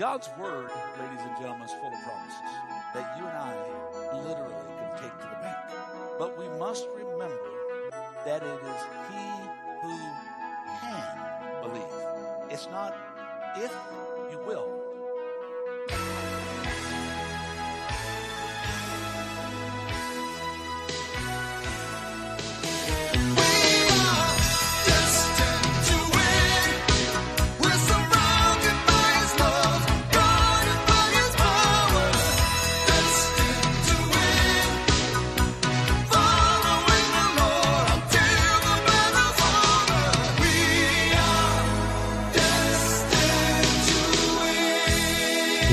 God's word, ladies and gentlemen, is full of promises that you and I literally can take to the bank. But we must remember that it is He who can believe. It's not if you will.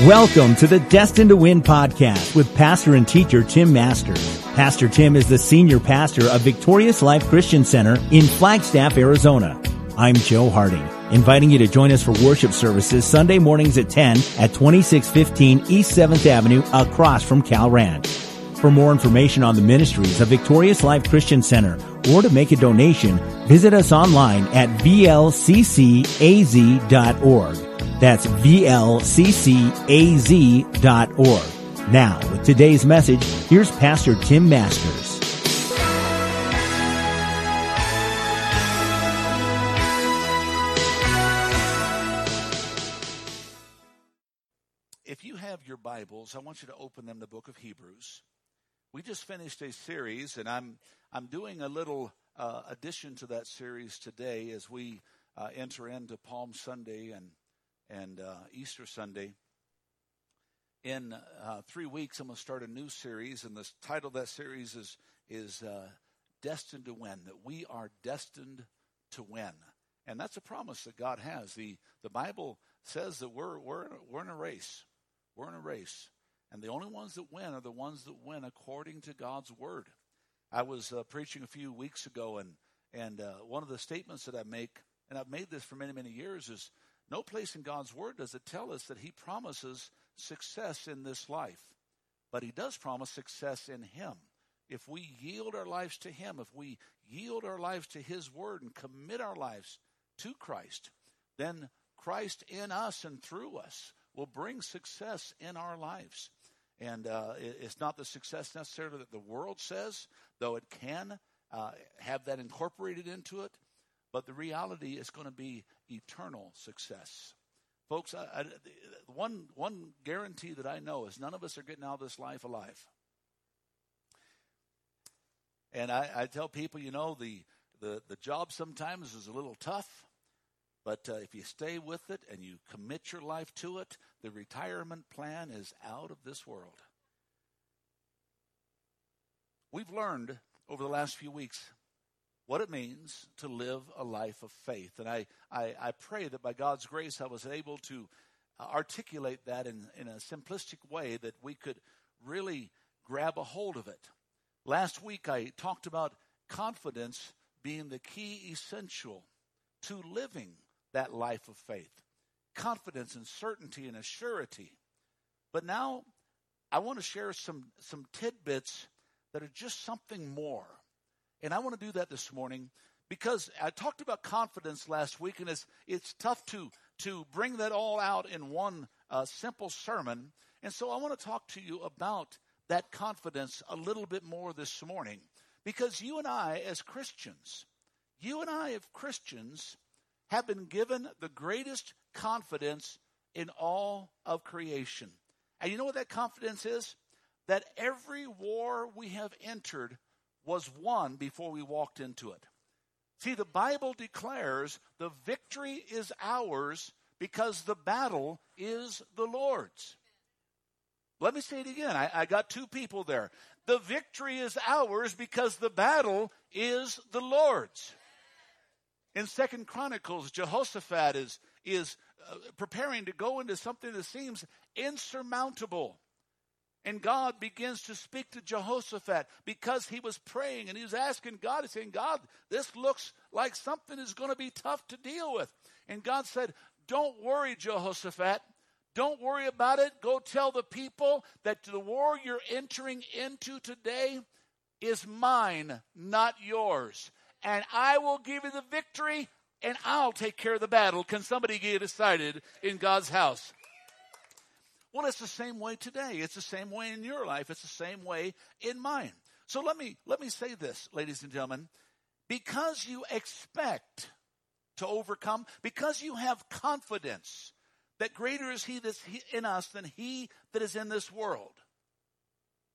Welcome to the Destined to Win podcast with pastor and teacher Tim Masters. Pastor Tim is the senior pastor of Victorious Life Christian Center in Flagstaff, Arizona. I'm Joe Harding, inviting you to join us for worship services Sunday mornings at 10 at 2615 East 7th Avenue across from Cal Ranch. For more information on the ministries of Victorious Life Christian Center or to make a donation, visit us online at vlccaz.org. That's VLCCAZ.org. Now, with today's message, here's Pastor Tim Masters. If you have your Bibles, I want you to open them to the book of Hebrews. We just finished a series, and I'm I'm doing a little uh, addition to that series today as we uh, enter into Palm Sunday and and uh, Easter Sunday. In uh, three weeks, I'm going to start a new series, and the title of that series is is uh, "Destined to Win." That we are destined to win, and that's a promise that God has. the The Bible says that we're we're we're in a race. We're in a race, and the only ones that win are the ones that win according to God's word. I was uh, preaching a few weeks ago, and and uh, one of the statements that I make, and I've made this for many many years, is no place in God's Word does it tell us that He promises success in this life, but He does promise success in Him. If we yield our lives to Him, if we yield our lives to His Word and commit our lives to Christ, then Christ in us and through us will bring success in our lives. And uh, it's not the success necessarily that the world says, though it can uh, have that incorporated into it. But the reality is going to be eternal success. Folks, I, I, one, one guarantee that I know is none of us are getting out of this life alive. And I, I tell people, you know, the, the, the job sometimes is a little tough, but uh, if you stay with it and you commit your life to it, the retirement plan is out of this world. We've learned over the last few weeks what it means to live a life of faith. And I, I, I pray that by God's grace I was able to uh, articulate that in, in a simplistic way that we could really grab a hold of it. Last week I talked about confidence being the key essential to living that life of faith. Confidence and certainty and assurity. But now I want to share some, some tidbits that are just something more and I want to do that this morning because I talked about confidence last week, and it's, it's tough to, to bring that all out in one uh, simple sermon. And so I want to talk to you about that confidence a little bit more this morning. Because you and I, as Christians, you and I, as Christians, have been given the greatest confidence in all of creation. And you know what that confidence is? That every war we have entered was won before we walked into it. See, the Bible declares the victory is ours because the battle is the Lord's. Let me say it again. I, I, got two people there. The victory is ours because the battle is the Lord's. In Second Chronicles, Jehoshaphat is, is uh, preparing to go into something that seems insurmountable. And God begins to speak to Jehoshaphat because he was praying and he was asking God, he's saying, God, this looks like something is going to be tough to deal with. And God said, Don't worry, Jehoshaphat. Don't worry about it. Go tell the people that the war you're entering into today is mine, not yours. And I will give you the victory and I'll take care of the battle. Can somebody get excited in God's house? Well, it's the same way today. It's the same way in your life. It's the same way in mine. So let me, let me say this, ladies and gentlemen. Because you expect to overcome, because you have confidence that greater is he that's in us than he that is in this world.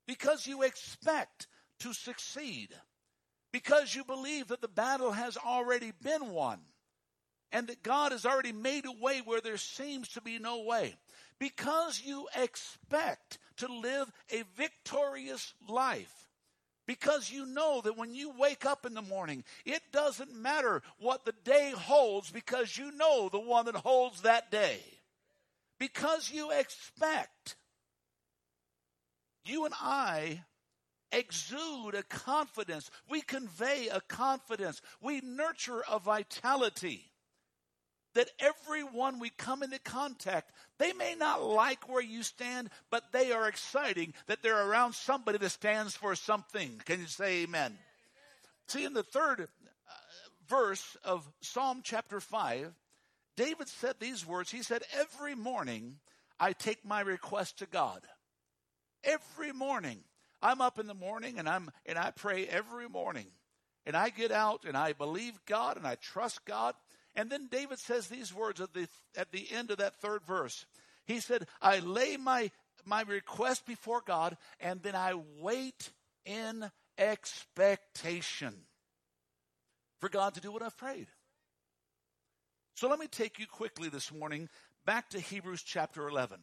Because you expect to succeed. Because you believe that the battle has already been won. And that God has already made a way where there seems to be no way. Because you expect to live a victorious life because you know that when you wake up in the morning, it doesn't matter what the day holds because you know the one that holds that day. Because you expect. You and I exude a confidence. We convey a confidence. We nurture a vitality that everyone we come into contact, they may not like where you stand, but they are exciting that they're around somebody that stands for something. Can you say amen? See, in the third uh, verse of Psalm chapter 5, David said these words. He said, Every morning I take my request to God. Every morning. I'm up in the morning and I'm and I pray every morning. And I get out and I believe God and I trust God and then David says these words at the, at the end of that third verse. He said, I lay my, my request before God and then I wait in expectation for God to do what I've prayed. So let me take you quickly this morning back to Hebrews chapter 11.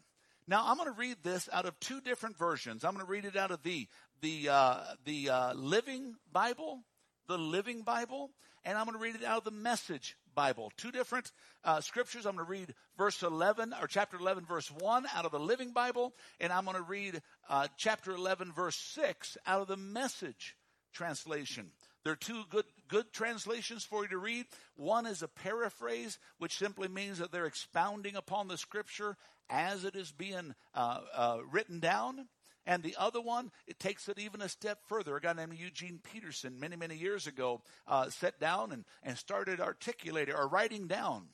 Now I'm going to read this out of two different versions. I'm going to read it out of the the uh, the uh, Living Bible, the Living Bible, and I'm going to read it out of the Message Bible. Two different uh, scriptures. I'm going to read verse 11 or chapter 11, verse 1 out of the Living Bible, and I'm going to read uh, chapter 11, verse 6 out of the Message translation. There are two good good translations for you to read. One is a paraphrase, which simply means that they're expounding upon the scripture as it is being uh, uh written down. And the other one, it takes it even a step further. A guy named Eugene Peterson, many, many years ago, uh, sat down and, and started articulating or writing down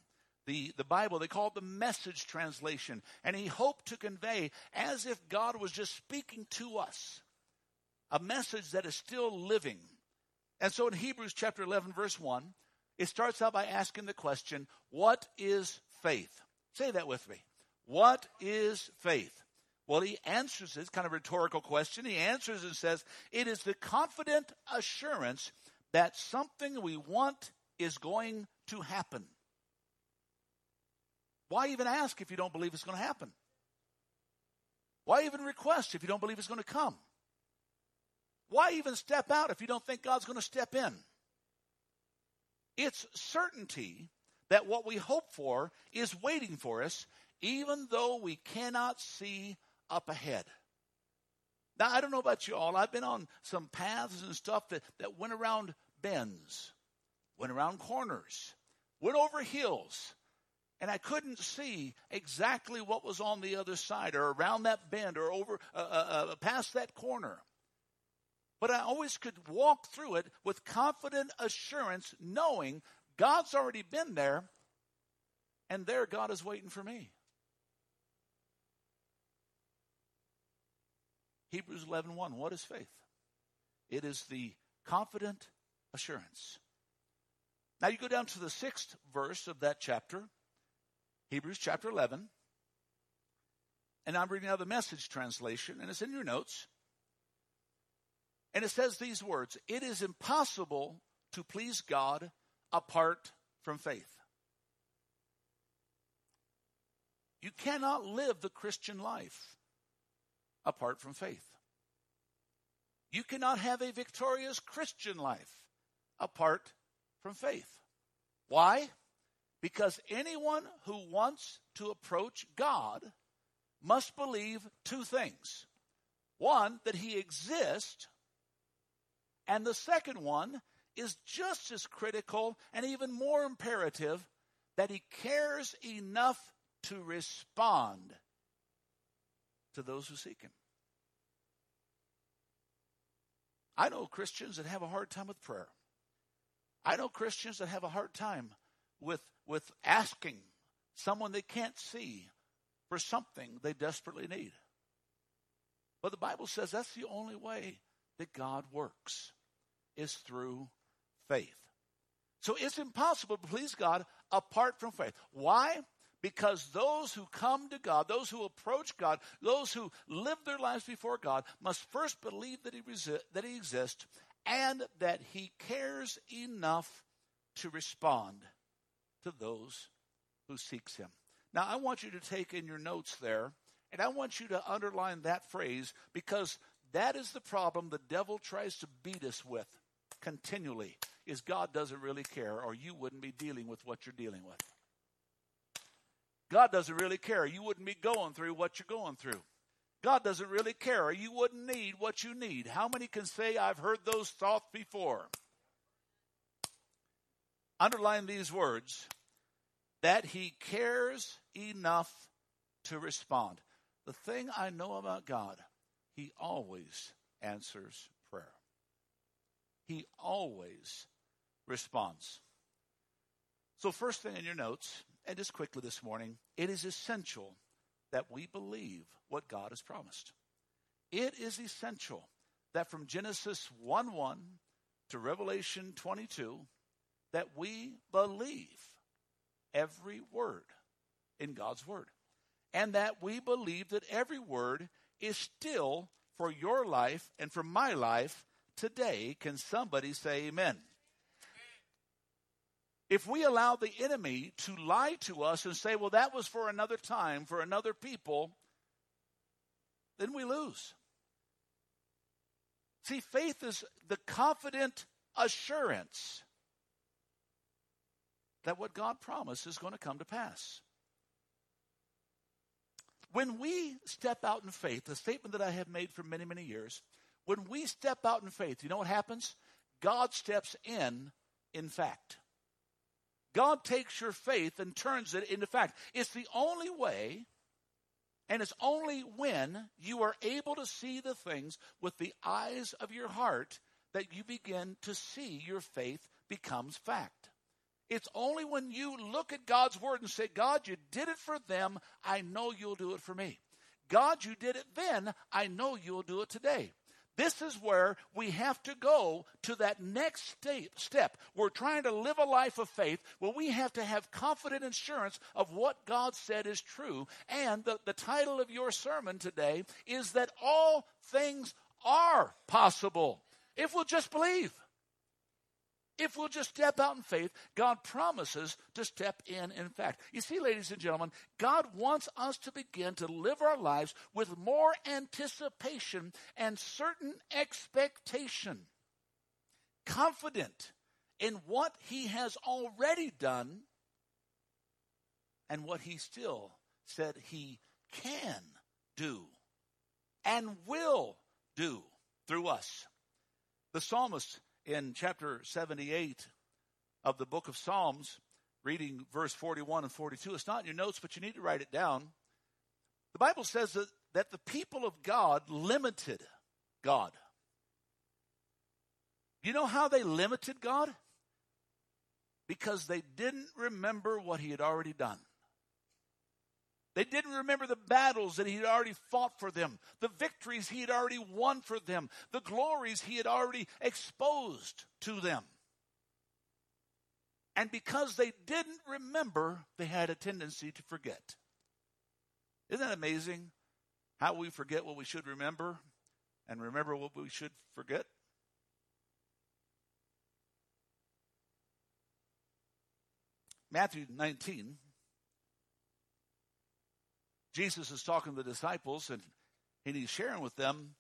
the, the Bible. They call it the message translation. And he hoped to convey, as if God was just speaking to us, a message that is still living. And so in Hebrews chapter 11, verse 1, it starts out by asking the question, What is faith? Say that with me. What is faith? Well, he answers this kind of rhetorical question. He answers and says, It is the confident assurance that something we want is going to happen. Why even ask if you don't believe it's going to happen? Why even request if you don't believe it's going to come? Why even step out if you don't think God's going to step in? It's certainty that what we hope for is waiting for us, even though we cannot see up ahead. Now, I don't know about you all. I've been on some paths and stuff that, that went around bends, went around corners, went over hills, and I couldn't see exactly what was on the other side or around that bend or over uh, uh, uh, past that corner. But I always could walk through it with confident assurance, knowing God's already been there, and there God is waiting for me. Hebrews 11:1 What is faith? It is the confident assurance. Now you go down to the 6th verse of that chapter, Hebrews chapter 11. And I'm reading out the message translation, and it's in your notes. And it says these words It is impossible to please God apart from faith. You cannot live the Christian life apart from faith. You cannot have a victorious Christian life apart from faith. Why? Because anyone who wants to approach God must believe two things. One, that he exists, and the second one is just as critical and even more imperative that he cares enough to respond to those who seek Him. I know Christians that have a hard time with prayer. I know Christians that have a hard time with, with asking someone they can't see for something they desperately need. But the Bible says that's the only way that God works is through faith. So it's impossible to please God apart from faith. Why? Because those who come to God, those who approach God, those who live their lives before God, must first believe that He, resi- that he exists and that He cares enough to respond to those who seeks Him. Now, I want you to take in your notes there, and I want you to underline that phrase because that is the problem the devil tries to beat us with continually is God doesn't really care or you wouldn't be dealing with what you're dealing with. God doesn't really care. You wouldn't be going through what you're going through. God doesn't really care you wouldn't need what you need. How many can say I've heard those thoughts before? Underline these words that he cares enough to respond. The thing I know about God, he always answers prayer. He always responds. So, first thing in your notes, and just quickly this morning, it is essential that we believe what God has promised. It is essential that from Genesis 1 1 to Revelation 22, that we believe every word in God's Word. And that we believe that every word is still for your life and for my life today. Can somebody say amen? If we allow the enemy to lie to us and say, well, that was for another time, for another people, then we lose. See, faith is the confident assurance that what God promised is going to come to pass. When we step out in faith, a statement that I have made for many, many years, when we step out in faith, you know what happens? God steps in in fact. God takes your faith and turns it into fact. It's the only way, and it's only when you are able to see the things with the eyes of your heart that you begin to see your faith becomes fact. It's only when you look at God's word and say, God, you did it for them. I know you'll do it for me. God, you did it then. I know you'll do it today. This is where we have to go to that next step. We're trying to live a life of faith where we have to have confident assurance of what God said is true. And the, the title of your sermon today is that all things are possible if we'll just believe. If we'll just step out in faith, God promises to step in in fact. You see, ladies and gentlemen, God wants us to begin to live our lives with more anticipation and certain expectation, confident in what He has already done and what He still said He can do and will do through us. The psalmist in chapter 78 of the book of Psalms, reading verse 41 and 42. It's not in your notes, but you need to write it down. The Bible says that, that the people of God limited God. You know how they limited God? Because they didn't remember what he had already done. They didn't remember the battles that he had already fought for them, the victories he had already won for them, the glories he had already exposed to them. And because they didn't remember, they had a tendency to forget. Isn't that amazing how we forget what we should remember and remember what we should forget? Matthew 19, Jesus is talking to the disciples and, and he's sharing with them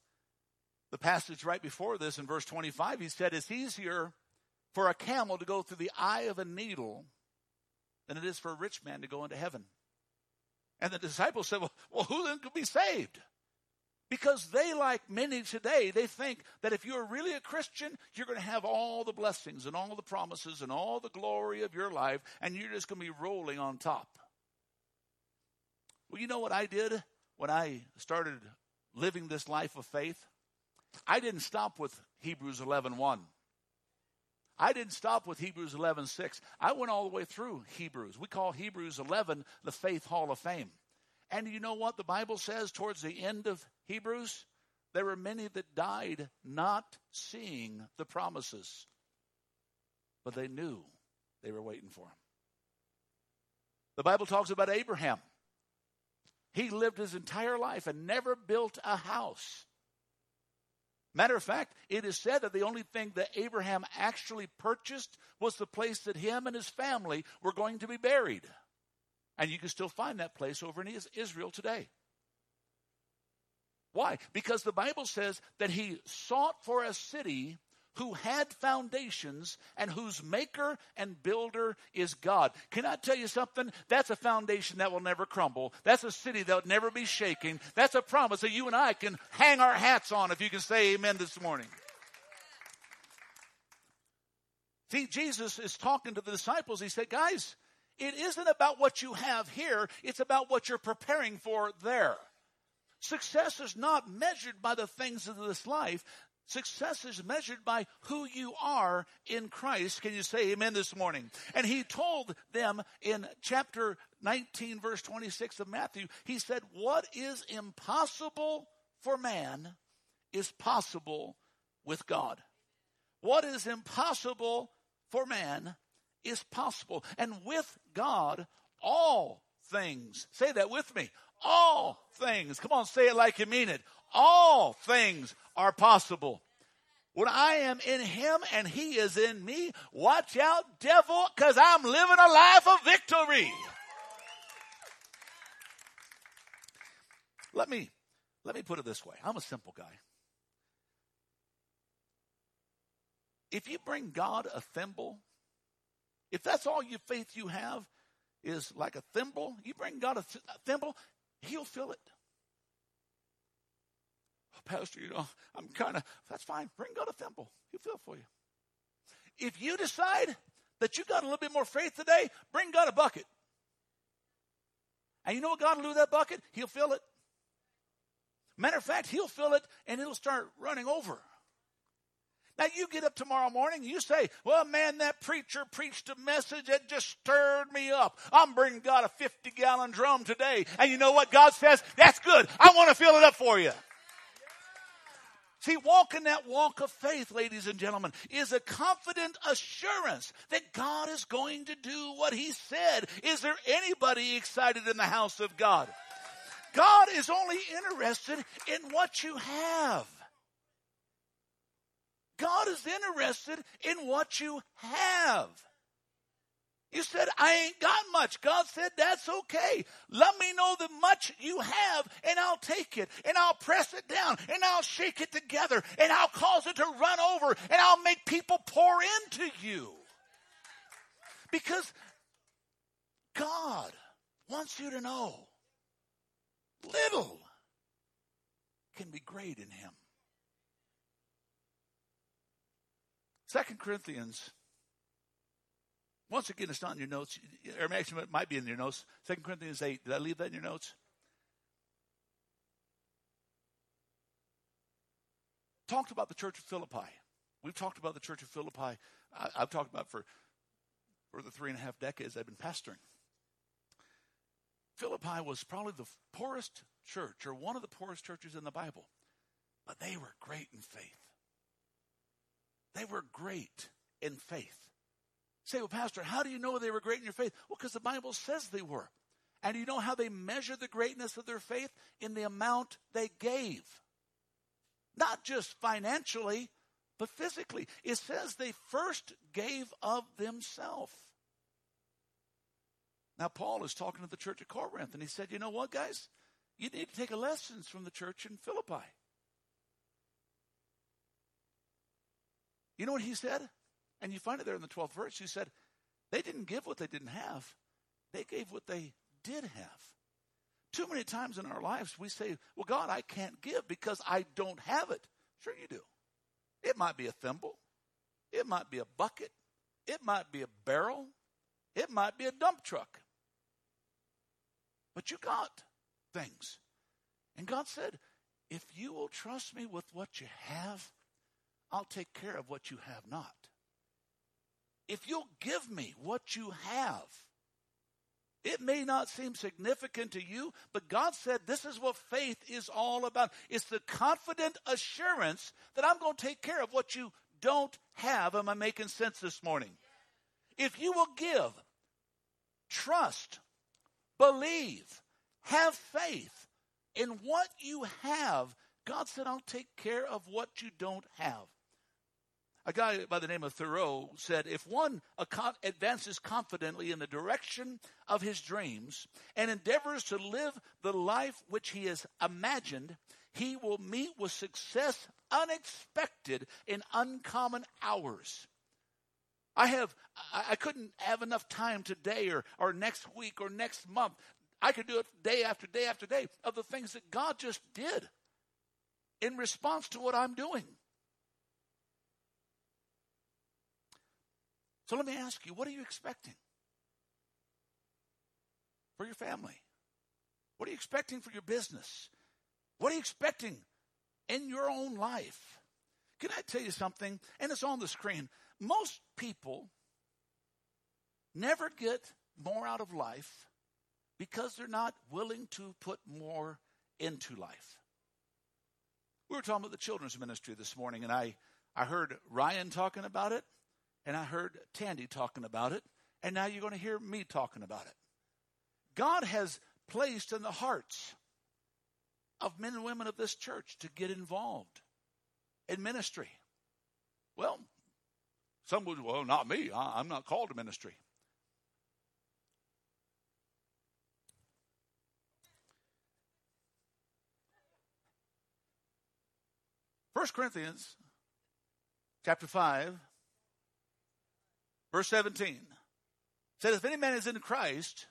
the passage right before this in verse 25. He said, It's easier for a camel to go through the eye of a needle than it is for a rich man to go into heaven. And the disciples said, Well, well who then could be saved? Because they, like many today, they think that if you're really a Christian, you're going to have all the blessings and all the promises and all the glory of your life, and you're just going to be rolling on top. Well, you know what I did when I started living this life of faith? I didn't stop with Hebrews 11:1. 1. I didn't stop with Hebrews 11:6. I went all the way through Hebrews. We call Hebrews 11 the Faith Hall of Fame. And you know what the Bible says towards the end of Hebrews? There were many that died not seeing the promises, but they knew they were waiting for them. The Bible talks about Abraham. He lived his entire life and never built a house. Matter of fact, it is said that the only thing that Abraham actually purchased was the place that him and his family were going to be buried. And you can still find that place over in Israel today. Why? Because the Bible says that he sought for a city who had foundations and whose maker and builder is God. Can I tell you something? That's a foundation that will never crumble. That's a city that will never be shaken. That's a promise that you and I can hang our hats on if you can say amen this morning. See, Jesus is talking to the disciples. He said, guys, it isn't about what you have here, it's about what you're preparing for there. Success is not measured by the things of this life. Success is measured by who you are in Christ. Can you say amen this morning? And he told them in chapter 19, verse 26 of Matthew, he said, What is impossible for man is possible with God. What is impossible for man is possible. And with God, all things, say that with me, all things, come on, say it like you mean it. All things are possible. When I am in him and he is in me, watch out, devil, because I'm living a life of victory. Let me let me put it this way. I'm a simple guy. If you bring God a thimble if that's all your faith you have is like a thimble, you bring God a, th- a thimble, He'll fill it. Pastor, you know, I'm kind of, that's fine. Bring God a thimble. He'll fill it for you. If you decide that you got a little bit more faith today, bring God a bucket. And you know what God will do with that bucket? He'll fill it. Matter of fact, He'll fill it and it'll start running over. Now you get up tomorrow morning you say, well, man, that preacher preached a message that just stirred me up. I'm bringing God a 50 gallon drum today. And you know what God says? That's good. I want to fill it up for you. See, walking that walk of faith, ladies and gentlemen, is a confident assurance that God is going to do what He said. Is there anybody excited in the house of God? God is only interested in what you have. God is interested in what you have. You said, I ain't got much. God said, that's okay. Let me know the much you have and I'll take it and I'll press it down and I'll shake it together and I'll cause it to run over and I'll make people pour into you. Because God wants you to know little can be great in Him. Second Corinthians. Once again, it's not in your notes. Or actually, it might be in your notes. Second Corinthians 8. Did I leave that in your notes? Talked about the church of Philippi. We've talked about the church of Philippi. I, have talked about for, for the three and a half decades I've been pastoring. Philippi was probably the poorest church, or one of the poorest churches in the Bible, but they were great in faith. They were great in faith. Say, well, Pastor, how do you know they were great in your faith? Well, because the Bible says they were. And you know how they measure the greatness of their faith? In the amount they gave. Not just financially, but physically. It says they first gave of themselves. Now, Paul is talking to the church at Corinth, and he said, You know what, guys? You need to take lessons from the church in Philippi. You know what he said? And you find it there in the 12th verse. He said, they didn't give what they didn't have, they gave what they did have. Too many times in our lives, we say, Well, God, I can't give because I don't have it. Sure, you do. It might be a thimble, it might be a bucket, it might be a barrel, it might be a dump truck. But you got things. And God said, If you will trust me with what you have, I'll take care of what you have not. If you'll give me what you have, It may not seem significant to you, but God said this is what faith is all about. It's the confident assurance that I'm going to take care of what you don't have. Am I making sense this morning? If you will give, trust, believe, have faith in what you have, God said, I'll take care of what you don't have. A guy by the name of Thoreau said, if one advances confidently in the direction of his dreams and endeavors to live the life which he has imagined, he will meet with success unexpected in uncommon hours. I have, I couldn't have enough time today or, or next week or next month. I could do it day after day after day of the things that God just did in response to what I'm doing. So let me ask you, what are you expecting for your family? What are you expecting for your business? What are you expecting in your own life? Can I tell you something? And it's on the screen. Most people never get more out of life because they're not willing to put more into life. We were talking about the children's ministry this morning, and I, I heard Ryan talking about it and I heard Tandy talking about it, and now you're going to hear me talking about it. God has placed in the hearts of men and women of this church to get involved in ministry. Well, some would, well, not me. I'm not called to ministry. First Corinthians chapter 5 Verse 17 said, If any man is in Christ,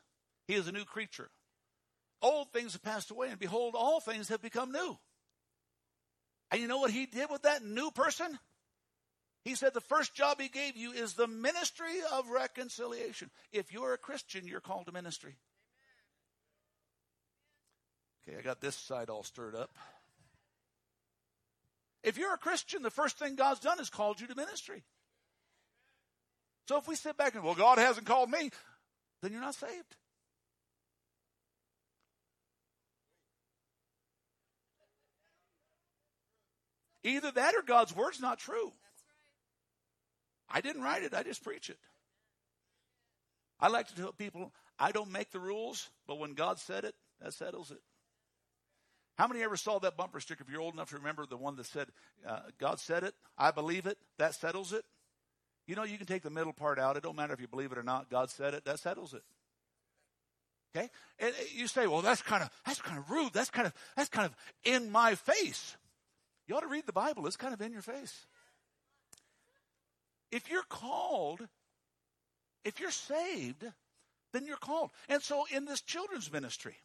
he is a new creature. Old things have passed away, and behold, all things have become new. And you know what he did with that new person? He said the first job he gave you is the ministry of reconciliation. If you're a Christian, you're called to ministry. Okay, I got this side all stirred up. If you're a Christian, the first thing God's done is called you to ministry. So if we sit back and, well, God hasn't called me, then you're not saved. Either that or God's word's not true. I didn't write it, I just preach it. I like to tell people I don't make the rules, but when God said it, that settles it. How many ever saw that bumper sticker? If you're old enough to remember the one that said, uh, God said it, I believe it, that settles it. You know, you can take the middle part out. It don't matter if you believe it or not. God said it. That settles it. Okay? And you say, well, that's kind of, that's kind of rude. That's kind of, that's kind of in my face. You ought to read the Bible. It's kind of in your face. If you're called, if you're saved, then you're called. And so in this children's ministry,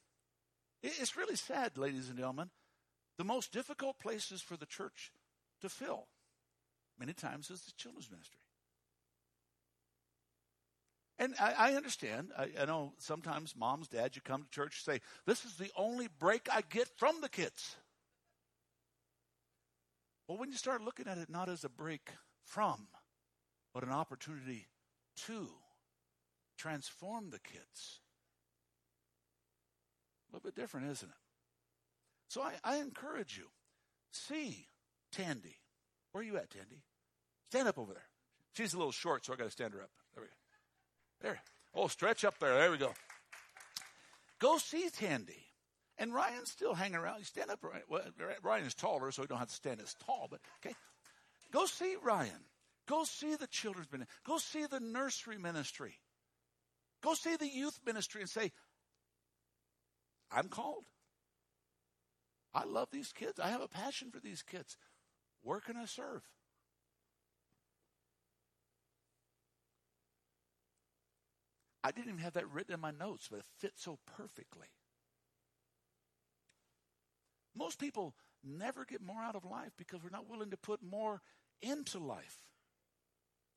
it's really sad, ladies and gentlemen. The most difficult places for the church to fill many times is the children's ministry. And I, I understand. I, I, know sometimes moms, dads, you come to church and say, This is the only break I get from the kids. Well, when you start looking at it not as a break from, but an opportunity to transform the kids, a little bit different, isn't it? So I, I encourage you see Tandy. Where are you at, Tandy? Stand up over there. She's a little short, so I got to stand her up. There we go. There. Oh, stretch up there. There we go. Go see Tandy. And Ryan's still hanging around. You stand up. Well, Ryan's taller, so he don't have to stand as tall. But okay, go see Ryan. Go see the children's ministry. Go see the nursery ministry. Go see the youth ministry and say, "I'm called. I love these kids. I have a passion for these kids. Where can I serve?" I didn't even have that written in my notes, but it fits so perfectly. Most people never get more out of life because we're not willing to put more into life.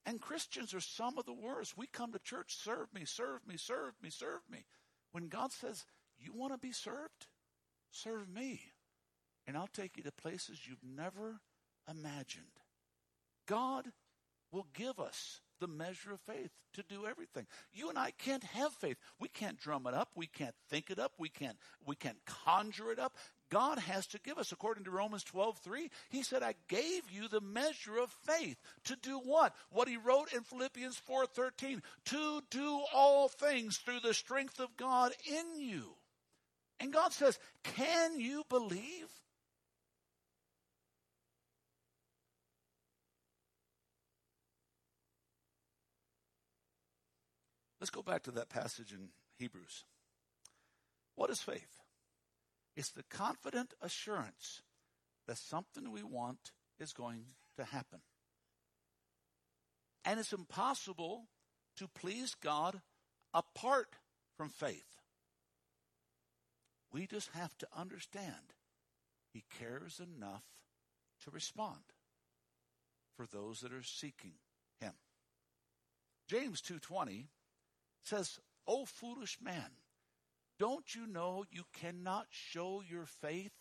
And Christians are some of the worst. We come to church, serve me, serve me, serve me, serve me. When God says, You want to be served? Serve me. And I'll take you to places you've never imagined. God will give us the measure of faith to do everything. You and I can't have faith. We can't drum it up. We can't think it up. We can't, we can't conjure it up. God has to give us. According to Romans 12, 3, he said, I gave you the measure of faith to do what? What he wrote in Philippians 4, 13, to do all things through the strength of God in you. And God says, can you believe? Let's go back to that passage in Hebrews. What is faith? It's the confident assurance that something we want is going to happen. And it's impossible to please God apart from faith. We just have to understand He cares enough to respond for those that are seeking Him. James 2:20 says, "O foolish man, don't you know you cannot show your faith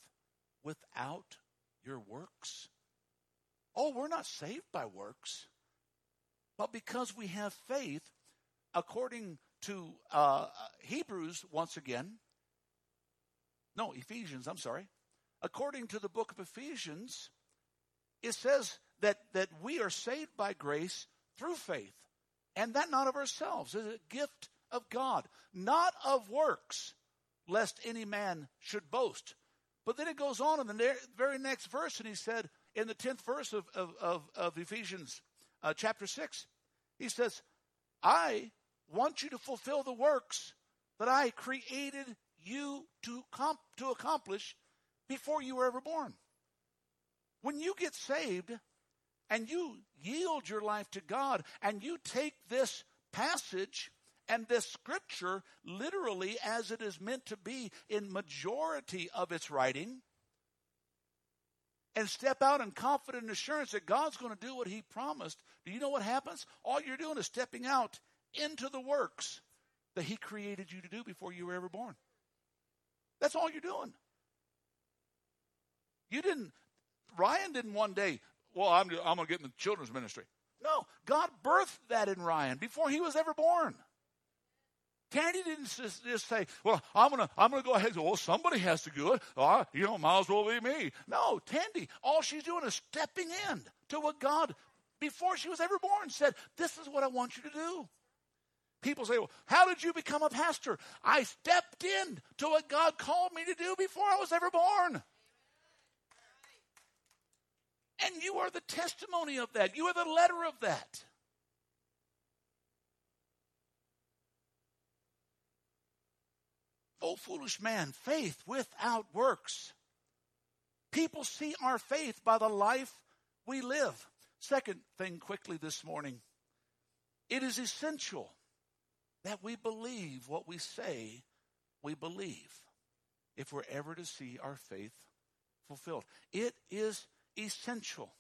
without your works?" Oh, we're not saved by works. But because we have faith, according to uh, Hebrews, once again, no, Ephesians, I'm sorry. According to the book of Ephesians, it says that, that we are saved by grace through faith. And that not of ourselves, is a gift of God, not of works, lest any man should boast. But then it goes on in the very next verse, and he said, in the 10th verse of, of, of, of Ephesians uh, chapter 6, he says, I want you to fulfill the works that I created you to, comp- to accomplish before you were ever born. When you get saved, and you yield your life to God and you take this passage and this scripture literally as it is meant to be in majority of its writing and step out in confident assurance that God's going to do what he promised, do you know what happens? All you're doing is stepping out into the works that he created you to do before you were ever born. That's all you're doing. You didn't, Ryan didn't one day well, I'm, I'm going to get in the children's ministry. No, God birthed that in Ryan before he was ever born. Tandy didn't just, just say, "Well, I'm gonna I'm gonna go ahead and go. Well, somebody has to do it. Oh, you know, might as well be me." No, Tandy, all she's doing is stepping in to what God, before she was ever born, said, "This is what I want you to do." People say, "Well, how did you become a pastor?" I stepped in to what God called me to do before I was ever born. And you are the testimony of that. You are the letter of that. Oh, foolish man, faith without works. People see our faith by the life we live. Second thing, quickly this morning it is essential that we believe what we say we believe if we're ever to see our faith fulfilled. It is essential.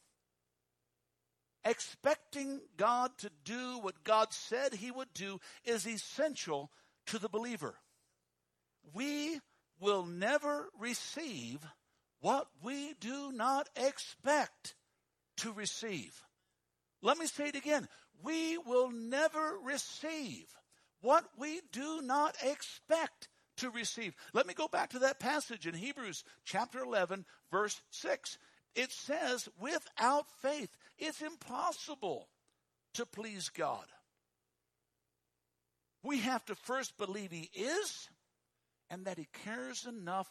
Expecting God to do what God said he would do is essential to the believer. We will never receive what we do not expect to receive. Let me say it again. We will never receive what we do not expect to receive. Let me go back to that passage in Hebrews chapter 11, verse 6. It says, without faith, it's impossible to please God. We have to first believe He is and that He cares enough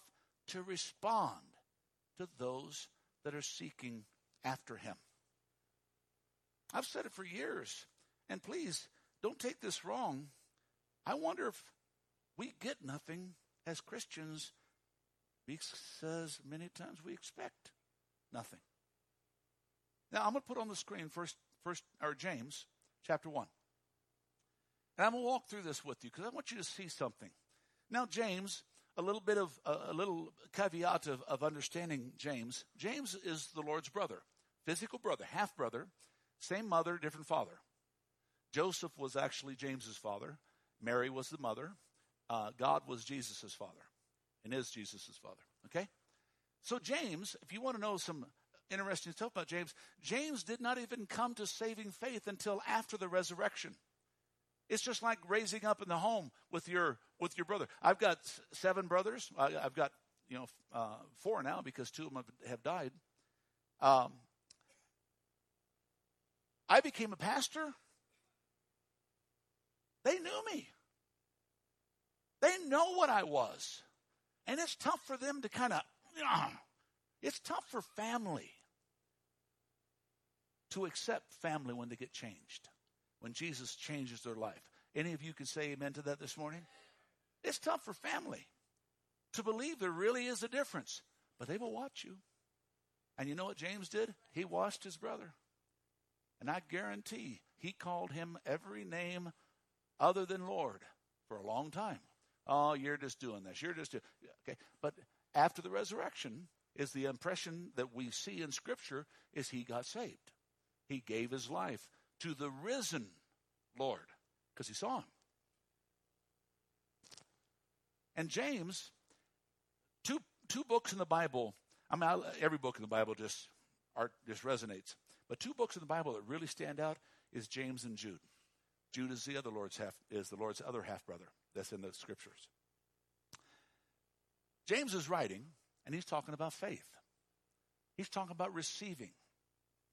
to respond to those that are seeking after Him. I've said it for years, and please don't take this wrong. I wonder if we get nothing as Christians because many times we expect Nothing. Now I'm going to put on the screen first, first or James chapter one, and I'm going to walk through this with you because I want you to see something. Now James, a little bit of a little caveat of, of understanding James. James is the Lord's brother, physical brother, half brother, same mother, different father. Joseph was actually James's father. Mary was the mother. Uh, God was Jesus' father, and is Jesus' father. Okay. So, James, if you want to know some interesting stuff about James. James did not even come to saving faith until after the resurrection. It's just like raising up in the home with your with your brother. I've got seven brothers. I, have got you know uh, four now because two of them have, died. Um, I became a pastor. They knew me. They know what I was. And it's tough for them to kind of, it's tough for family to accept family when they get changed, when Jesus changes their life. Any of you can say amen to that this morning? It's tough for family to believe there really is a difference, but they will watch you. And you know what James did? He watched his brother. And I guarantee he called him every name other than Lord for a long time. Oh, you're just doing this. You're just doing okay. But after the resurrection is the impression that we see in Scripture is he got saved. He gave his life to the risen Lord because he saw him. And James, two two books in the Bible. I mean, I, every book in the Bible just art just resonates. But two books in the Bible that really stand out is James and Jude. Jude is the other Lord's half is the Lord's other half brother. That's in the scriptures. James is writing, and he's talking about faith. He's talking about receiving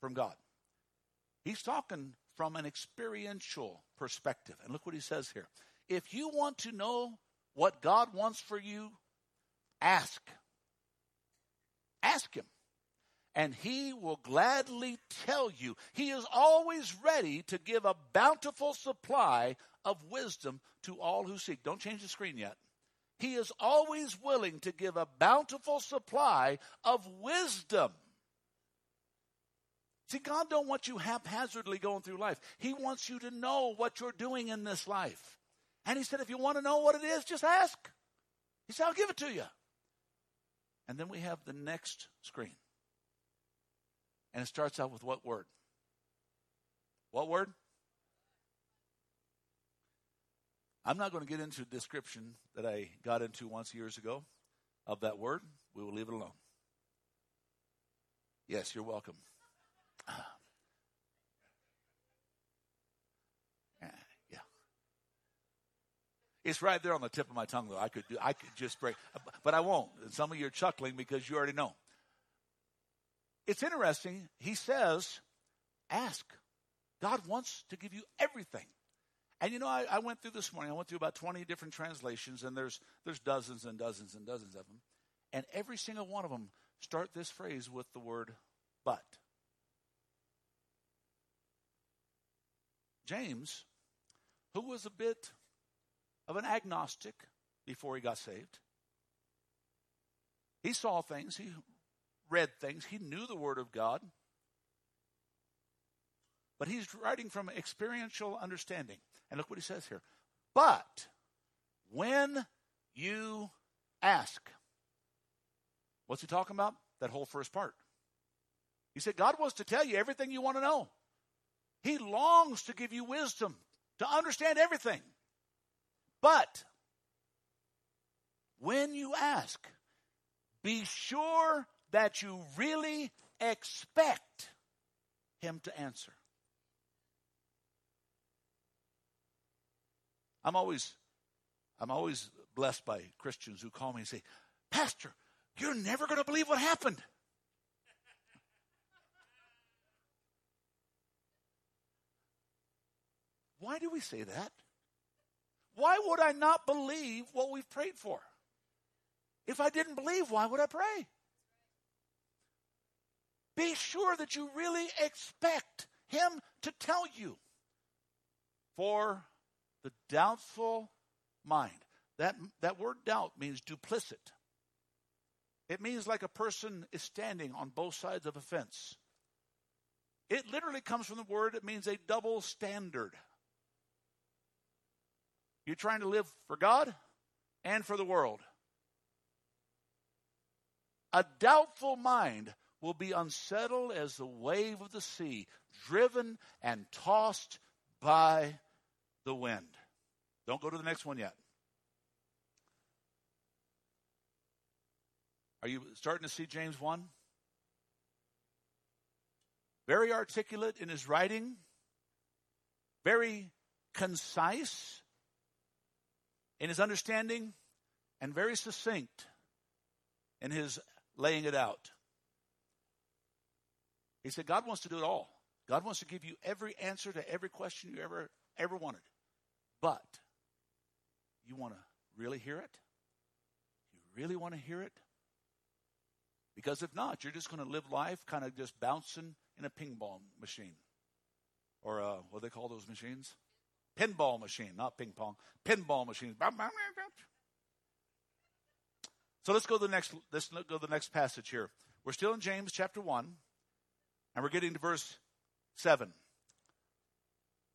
from God. He's talking from an experiential perspective. And look what he says here. If you want to know what God wants for you, ask. Ask Him. And He will gladly tell you. He is always ready to give a bountiful supply of wisdom to all who seek. Don't change the screen yet. He is always willing to give a bountiful supply of wisdom. See, God don't want you haphazardly going through life. He wants you to know what you're doing in this life. And he said, if you want to know what it is, just ask. He said, I'll give it to you. And then we have the next screen. And it starts out with what word? What word? I'm not going to get into a description that I got into once years ago of that word. We will leave it alone. Yes, you're welcome. Yeah. It's right there on the tip of my tongue, though. I could do, I could just break, but I won't. Some of you are chuckling because you already know. It's interesting. He says, "Ask." God wants to give you everything. And you know, I, I, went through this morning. I went through about twenty different translations, and there's there's dozens and dozens and dozens of them, and every single one of them start this phrase with the word "but." James, who was a bit of an agnostic before he got saved, he saw things, he read things, he knew the Word of God, but he's writing from experiential understanding. And look what he says here. But when you ask, what's he talking about? That whole first part. He said, God wants to tell you everything you want to know. He longs to give you wisdom to understand everything. But when you ask, be sure that you really expect Him to answer. I'm always, I'm always blessed by Christians who call me and say, Pastor, you're never going to believe what happened. Why do we say that? Why would I not believe what we've prayed for? If I didn't believe, why would I pray? Be sure that you really expect Him to tell you. For the doubtful mind, that, that word doubt means duplicit. It means like a person is standing on both sides of a fence. It literally comes from the word, it means a double standard. You're trying to live for God and for the world. A doubtful mind will be unsettled as the wave of the sea, driven and tossed by the wind. Don't go to the next one yet. Are you starting to see James 1? very articulate in his writing, very concise in his understanding, and very succinct in his laying it out. He said, God wants to do it all. God wants to give you every answer to every question you ever ever wanted. But you want to really hear it? You really want to hear it? Because if not, you're just going to live life kind of just bouncing in a ping pong machine. Or uh, what do they call those machines? Pinball machine, not ping pong. Pinball machine. So let's go to the next let's go to the next passage here. We're still in James chapter 1, and we're getting to verse 7.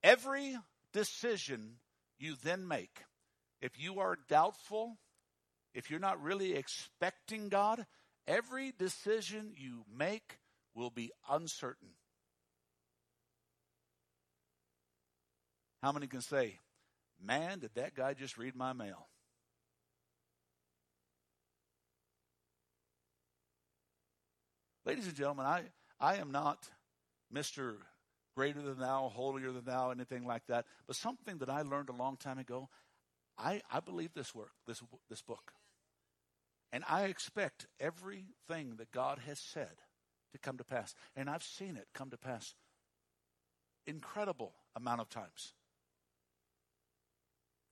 Every decision you then make, if you are doubtful, if you're not really expecting God, every decision you make will be uncertain. How many can say, Man, did that guy just read my mail? Ladies and gentlemen, I, I am not Mr. Greater than thou, holier than thou, anything like that. But something that I learned a long time ago, I, I believe this work, this, this book. And I expect everything that God has said to come to pass. And I've seen it come to pass incredible amount of times.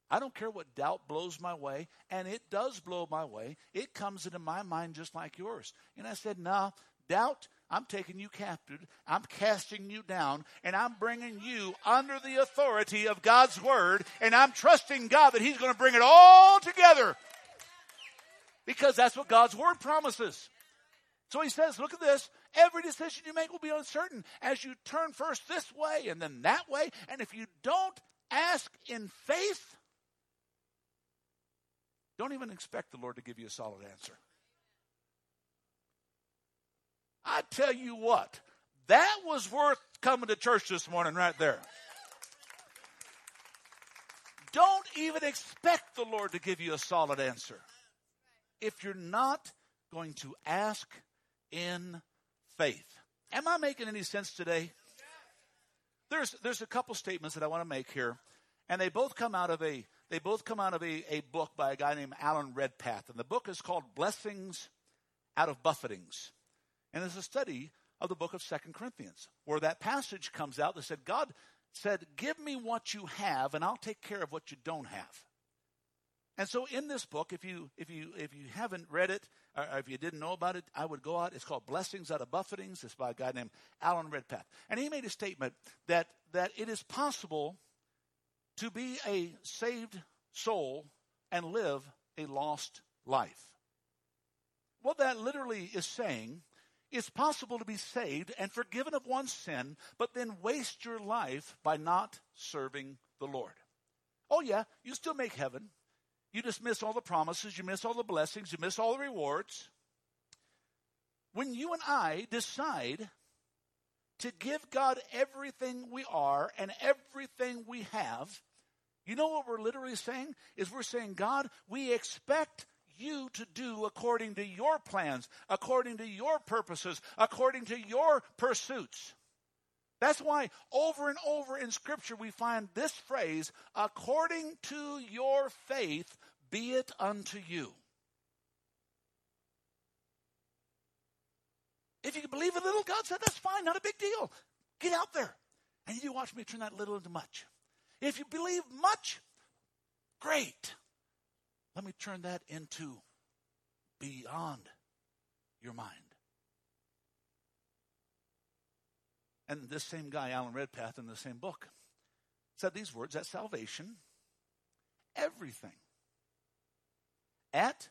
I don't care what doubt blows my way, and it does blow my way. It comes into my mind just like yours. And I said, nah, doubt, I'm taking you captive. I'm casting you down, and I'm bringing you under the authority of God's word, and I'm trusting God that He's going to bring it all together. Because that's what God's word promises. So he says, look at this. Every decision you make will be uncertain as you turn first this way and then that way. And if you don't ask in faith, don't even expect the Lord to give you a solid answer. I tell you what, that was worth coming to church this morning right there. Don't even expect the Lord to give you a solid answer. If you're not going to ask in faith. Am I making any sense today? There's, there's a couple statements that I want to make here, and they both come out of a they both come out of a, a book by a guy named Alan Redpath. And the book is called Blessings Out of Buffetings. And it's a study of the book of Second Corinthians, where that passage comes out that said, God said, Give me what you have, and I'll take care of what you don't have. And so in this book, if you if you if you haven't read it or if you didn't know about it, I would go out. It's called Blessings Out of Buffetings. It's by a guy named Alan Redpath. And he made a statement that that it is possible to be a saved soul and live a lost life. What that literally is saying it's possible to be saved and forgiven of one's sin, but then waste your life by not serving the Lord. Oh, yeah, you still make heaven. You just miss all the promises, you miss all the blessings, you miss all the rewards. When you and I decide to give God everything we are and everything we have, you know what we're literally saying? Is we're saying, God, we expect you to do according to your plans, according to your purposes, according to your pursuits. That's why over and over in Scripture we find this phrase, according to your faith, be it unto you. If you believe a little, God said, that's fine, not a big deal. Get out there. And you watch me turn that little into much. If you believe much, great. Let me turn that into beyond your mind. And this same guy, Alan Redpath, in the same book, said these words at salvation, everything. At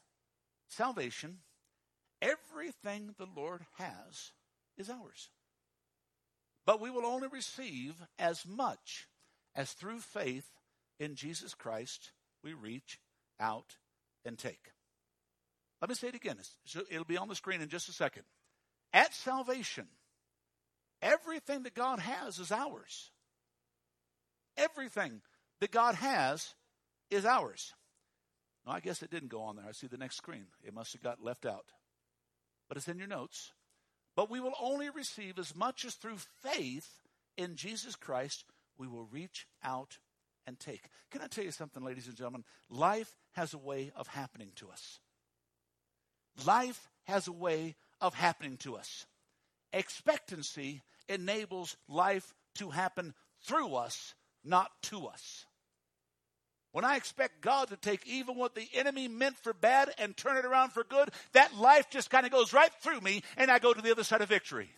salvation, everything the Lord has is ours. But we will only receive as much as through faith in Jesus Christ we reach out and take. Let me say it again. It'll be on the screen in just a second. At salvation, everything that God has is ours. Everything that God has is ours. No, I guess it didn't go on there. I see the next screen. It must have got left out. But it's in your notes. but we will only receive as much as through faith in Jesus Christ we will reach out and take. Can I tell you something, ladies and gentlemen? Life has a way of happening to us. Life has a way of happening to us. Expectancy enables life to happen through us, not to us. When I expect God to take even what the enemy meant for bad and turn it around for good, that life just kind of goes right through me and I go to the other side of victory.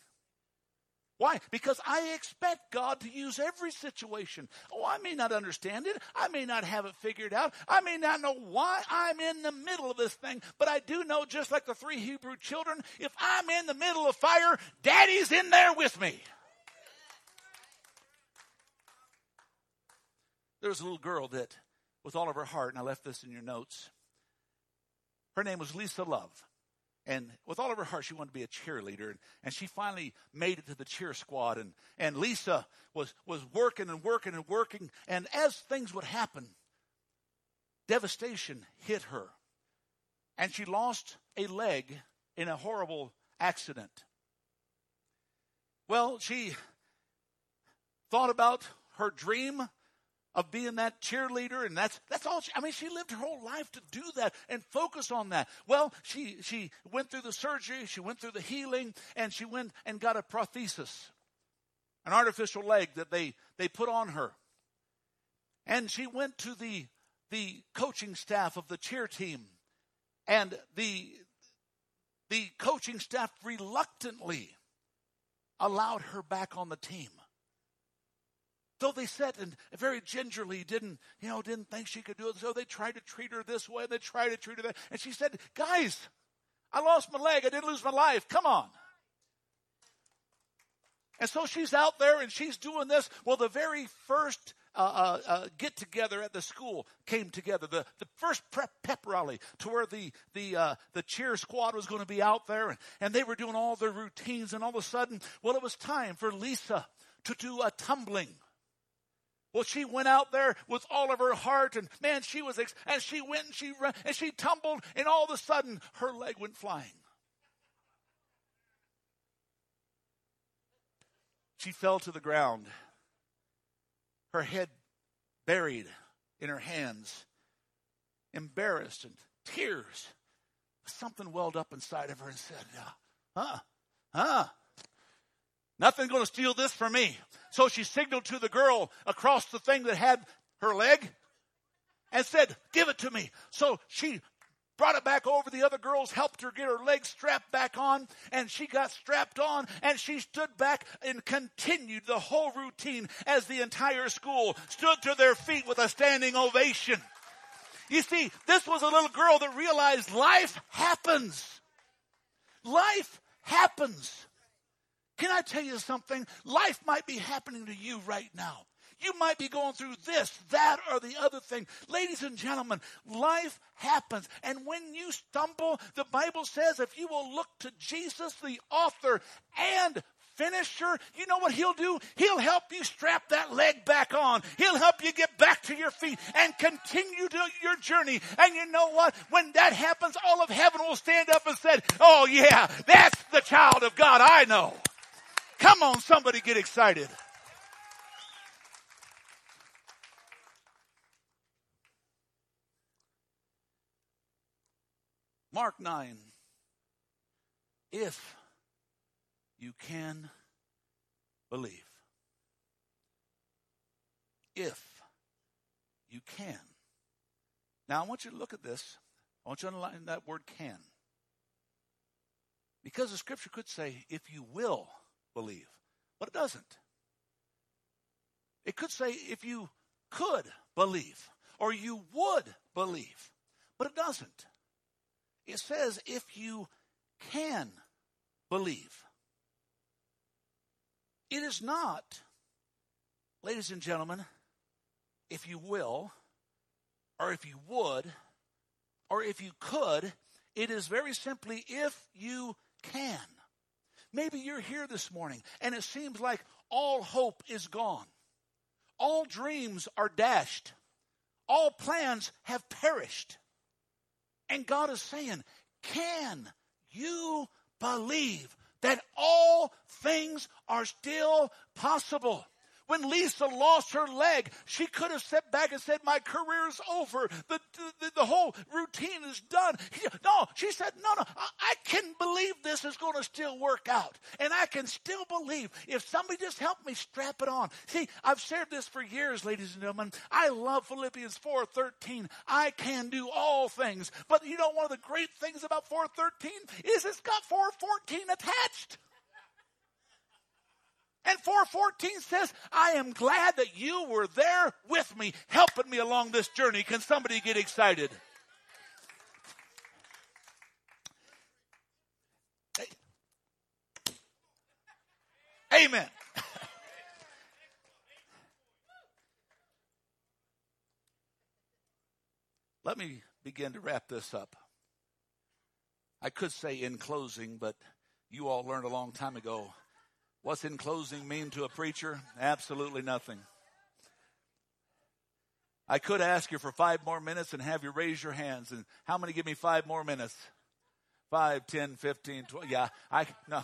Why? Because I expect God to use every situation. Oh, I may not understand it. I may not have it figured out. I may not know why I'm in the middle of this thing, but I do know, just like the three Hebrew children, if I'm in the middle of fire, Daddy's in there with me. There was a little girl that, with all of her heart, and I left this in your notes, her name was Lisa Love. And with all of her heart, she wanted to be a cheerleader. And, she finally made it to the cheer squad. And, and Lisa was, was working and working and working. And as things would happen, devastation hit her. And she lost a leg in a horrible accident. Well, she thought about her dream of being that cheerleader and that's that's all she, I mean she lived her whole life to do that and focus on that. Well, she she went through the surgery, she went through the healing and she went and got a prosthesis. An artificial leg that they they put on her. And she went to the the coaching staff of the cheer team and the the coaching staff reluctantly allowed her back on the team though they said and very gingerly didn't, you know, didn't think she could do it. So they tried to treat her this way and they tried to treat her that. And she said, guys, I lost my leg. I didn't lose my life. Come on. And so she's out there and she's doing this. Well, the very first uh, uh, uh, get together at the school came together. The, the first prep pep rally to where the the uh, the cheer squad was going to be out there, and, and they were doing all their routines. And all of a sudden, well, it was time for Lisa to do a tumbling. Well, she went out there with all of her heart, and man, she was, ex- and she went and she ran, and she tumbled, and all of a sudden, her leg went flying. She fell to the ground, her head buried in her hands, embarrassed, and tears. Something welled up inside of her and said, Huh, huh, Nothing's going to steal this from me. So she signaled to the girl across the thing that had her leg and said, Give it to me. So she brought it back over. The other girls helped her get her legs strapped back on, and she got strapped on, and she stood back and continued the whole routine as the entire school stood to their feet with a standing ovation. You see, this was a little girl that realized life happens. Life happens. Can I tell you something? Life might be happening to you right now. You might be going through this, that, or the other thing. Ladies and gentlemen, life happens. And when you stumble, the Bible says if you will look to Jesus, the author and finisher, you know what he'll do? He'll help you strap that leg back on. He'll help you get back to your feet and continue your journey. And you know what? When that happens, all of heaven will stand up and say, Oh yeah, that's the child of God I know. Come on, somebody get excited. Mark 9. If you can believe. If you can. Now, I want you to look at this. I want you to underline that word can. Because the scripture could say, if you will believe. But it doesn't. It could say if you could believe or you would believe, but it doesn't. It says if you can believe. It is not, ladies and gentlemen, if you will, or if you would, or if you could. It is very simply if you can. Maybe you're here this morning and it seems like all hope is gone. All dreams are dashed. All plans have perished. And God is saying, Can you believe that all things are still possible. When Lisa lost her leg, she could have stepped back and said, My career is over. The, the, the whole routine is done. No, she said, No, no, I, I can believe this is going to still work out. And I can still believe if somebody just helped me strap it on. See, I've shared this for years, ladies and gentlemen. I love Philippians 4.13. I can do all things. But you know, one of the great things about 4.13 is it's got 4.14 attached. And 414 says, I am glad that you were there with me, helping me along this journey. Can somebody get excited? Amen. Let me begin to wrap this up. I could say in closing, but you all learned a long time ago What's in closing mean to a preacher? Absolutely nothing. I could ask you for five more minutes and have you raise your hands. And how many give me five more minutes? Five, ten, fifteen, twenty. Yeah, I, no.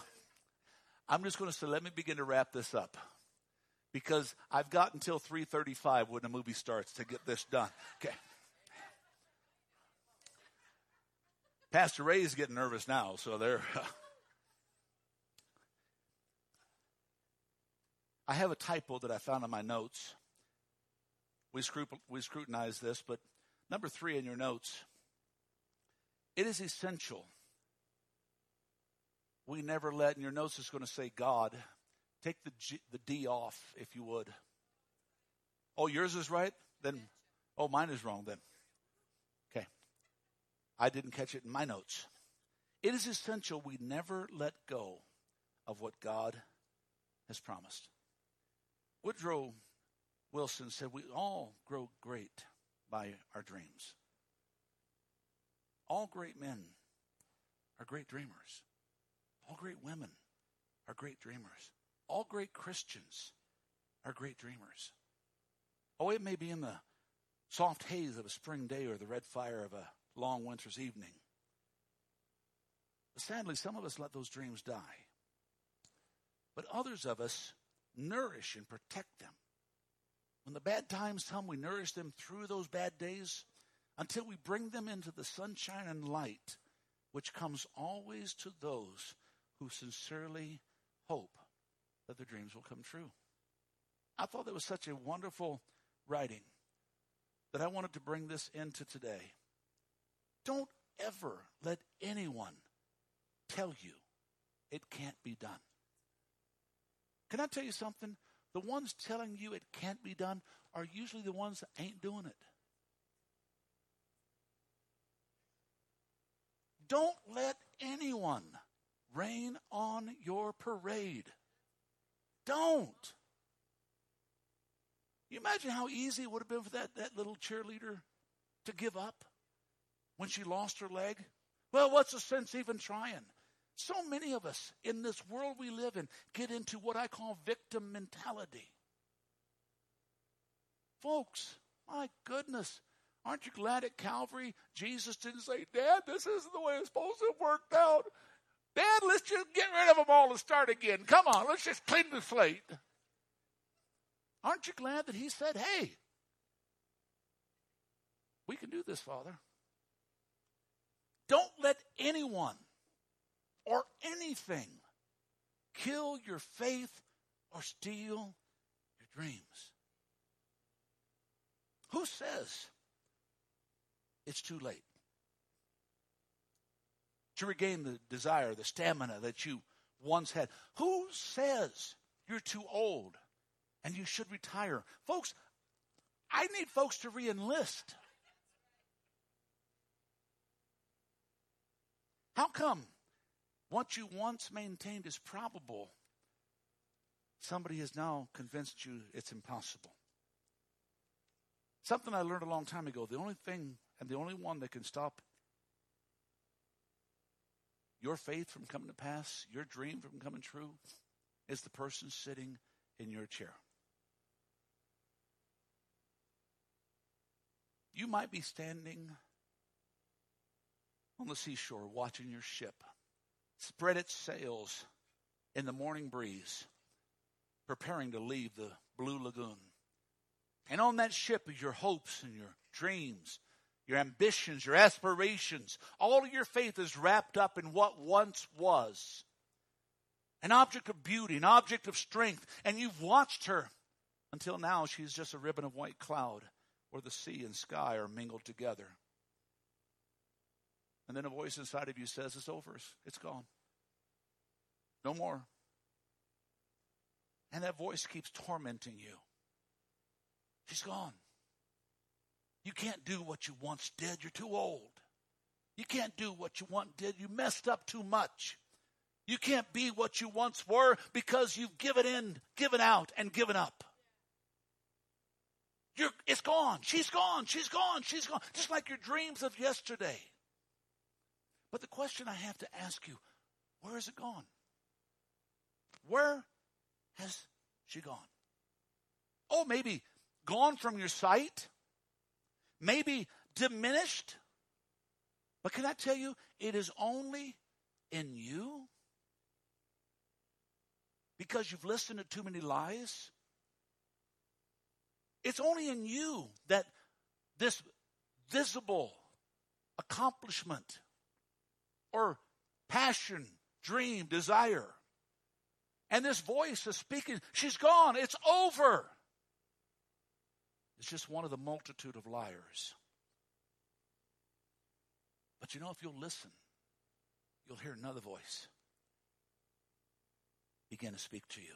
I'm just going to say, let me begin to wrap this up. Because I've got until 3.35 when the movie starts to get this done. Okay. Pastor Ray is getting nervous now, so there. I have a typo that I found in my notes. We, scrup- we scrutinize this, but number three in your notes it is essential. We never let, and your notes is going to say God. Take the, G, the D off, if you would. Oh, yours is right? Then, oh, mine is wrong then. Okay. I didn't catch it in my notes. It is essential we never let go of what God has promised. Woodrow Wilson said, We all grow great by our dreams. All great men are great dreamers. All great women are great dreamers. All great Christians are great dreamers. Oh, it may be in the soft haze of a spring day or the red fire of a long winter's evening. But sadly, some of us let those dreams die. But others of us nourish and protect them. When the bad times come, we nourish them through those bad days until we bring them into the sunshine and light, which comes always to those who sincerely hope that their dreams will come true. I thought that was such a wonderful writing that I wanted to bring this into today. Don't ever let anyone tell you it can't be done. Can I tell you something? The ones telling you it can't be done are usually the ones that ain't doing it. Don't let anyone rain on your parade. Don't. You imagine how easy it would have been for that, that little cheerleader to give up when she lost her leg? Well, what's the sense even trying? So many of us in this world we live in get into what I call victim mentality. Folks, my goodness, aren't you glad at Calvary Jesus didn't say, Dad, this isn't the way it's supposed to have worked out? Dad, let's just get rid of them all and start again. Come on, let's just clean the slate. Aren't you glad that he said, Hey, we can do this, Father? Don't let anyone or anything kill your faith or steal your dreams. Who says it's too late to regain the desire, the stamina that you once had? Who says you're too old and you should retire? Folks, I need folks to reenlist. How come what you once maintained is probable, somebody has now convinced you it's impossible. Something I learned a long time ago the only thing and the only one that can stop your faith from coming to pass, your dream from coming true, is the person sitting in your chair. You might be standing on the seashore watching your ship spread its sails in the morning breeze, preparing to leave the Blue Lagoon. And on that ship is your hopes and your dreams, your ambitions, your aspirations. All of your faith is wrapped up in what once was an object of beauty, an object of strength. And you've watched her until now she's just a ribbon of white cloud where the sea and sky are mingled together. And then a voice inside of you says, It's over, it's gone. No more. And that voice keeps tormenting you. She's gone. You can't do what you once did. You're too old. You can't do what you once did. You messed up too much. You can't be what you once were because you've given in, given out, and given up. You're, it's gone. She's gone. She's gone. She's gone. Just like your dreams of yesterday. But the question I have to ask you where is it gone? Where has she gone? Oh, maybe gone from your sight, maybe diminished. But can I tell you, it is only in you because you've listened to too many lies. It's only in you that this visible accomplishment or passion, dream, desire, and this voice is speaking, she's gone, it's over. It's just one of the multitude of liars. But you know, if you'll listen, you'll hear another voice begin to speak to you.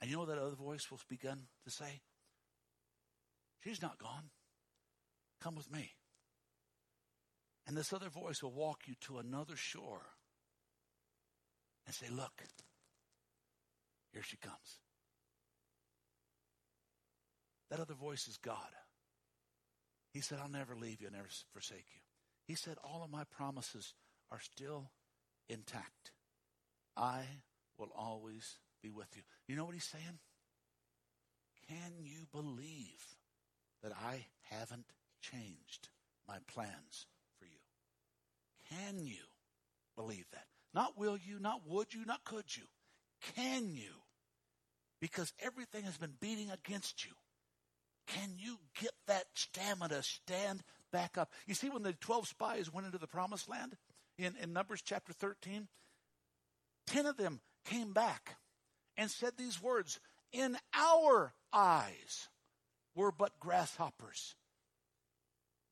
And you know that other voice will begin to say? She's not gone. Come with me. And this other voice will walk you to another shore and say, Look, here she comes. That other voice is God. He said, I'll never leave you, I'll never forsake you. He said, All of my promises are still intact. I will always be with you. You know what he's saying? Can you believe that I haven't changed my plans? Can you believe that? Not will you, not would you, not could you. Can you? Because everything has been beating against you. Can you get that stamina, stand back up? You see, when the 12 spies went into the promised land in, in Numbers chapter 13, 10 of them came back and said these words In our eyes were but grasshoppers.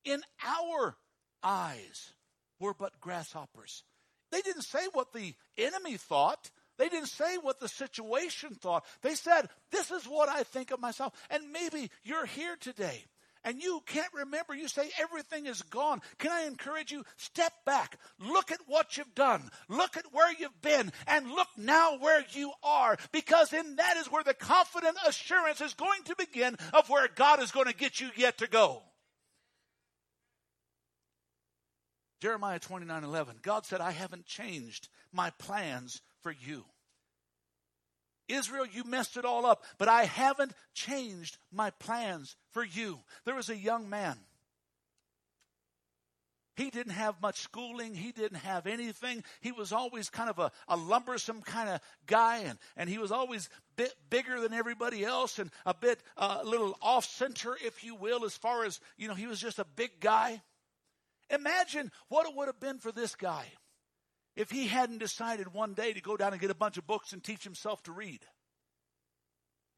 In our eyes were but grasshoppers. They didn't say what the enemy thought. They didn't say what the situation thought. They said, This is what I think of myself. And maybe you're here today and you can't remember. You say everything is gone. Can I encourage you? Step back. Look at what you've done. Look at where you've been and look now where you are because in that is where the confident assurance is going to begin of where God is going to get you yet to go. Jeremiah 29 11. God said, I haven't changed my plans for you. Israel, you messed it all up, but I haven't changed my plans for you. There was a young man. He didn't have much schooling. He didn't have anything. He was always kind of a, a lumbersome kind of guy, and, and he was always a bit bigger than everybody else and a bit, uh, a little off center, if you will, as far as, you know, he was just a big guy. Imagine what it would have been for this guy if he hadn't decided one day to go down and get a bunch of books and teach himself to read.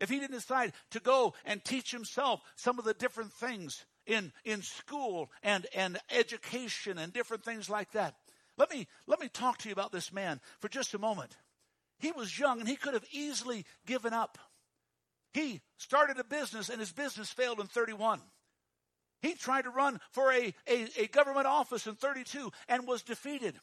If he didn't decide to go and teach himself some of the different things in, in school and, and education and different things like that. Let me, let me talk to you about this man for just a moment. He was young and he could have easily given up. He started a business and his business failed in 31. He tried to run for a, a, a government office in 32 and was defeated.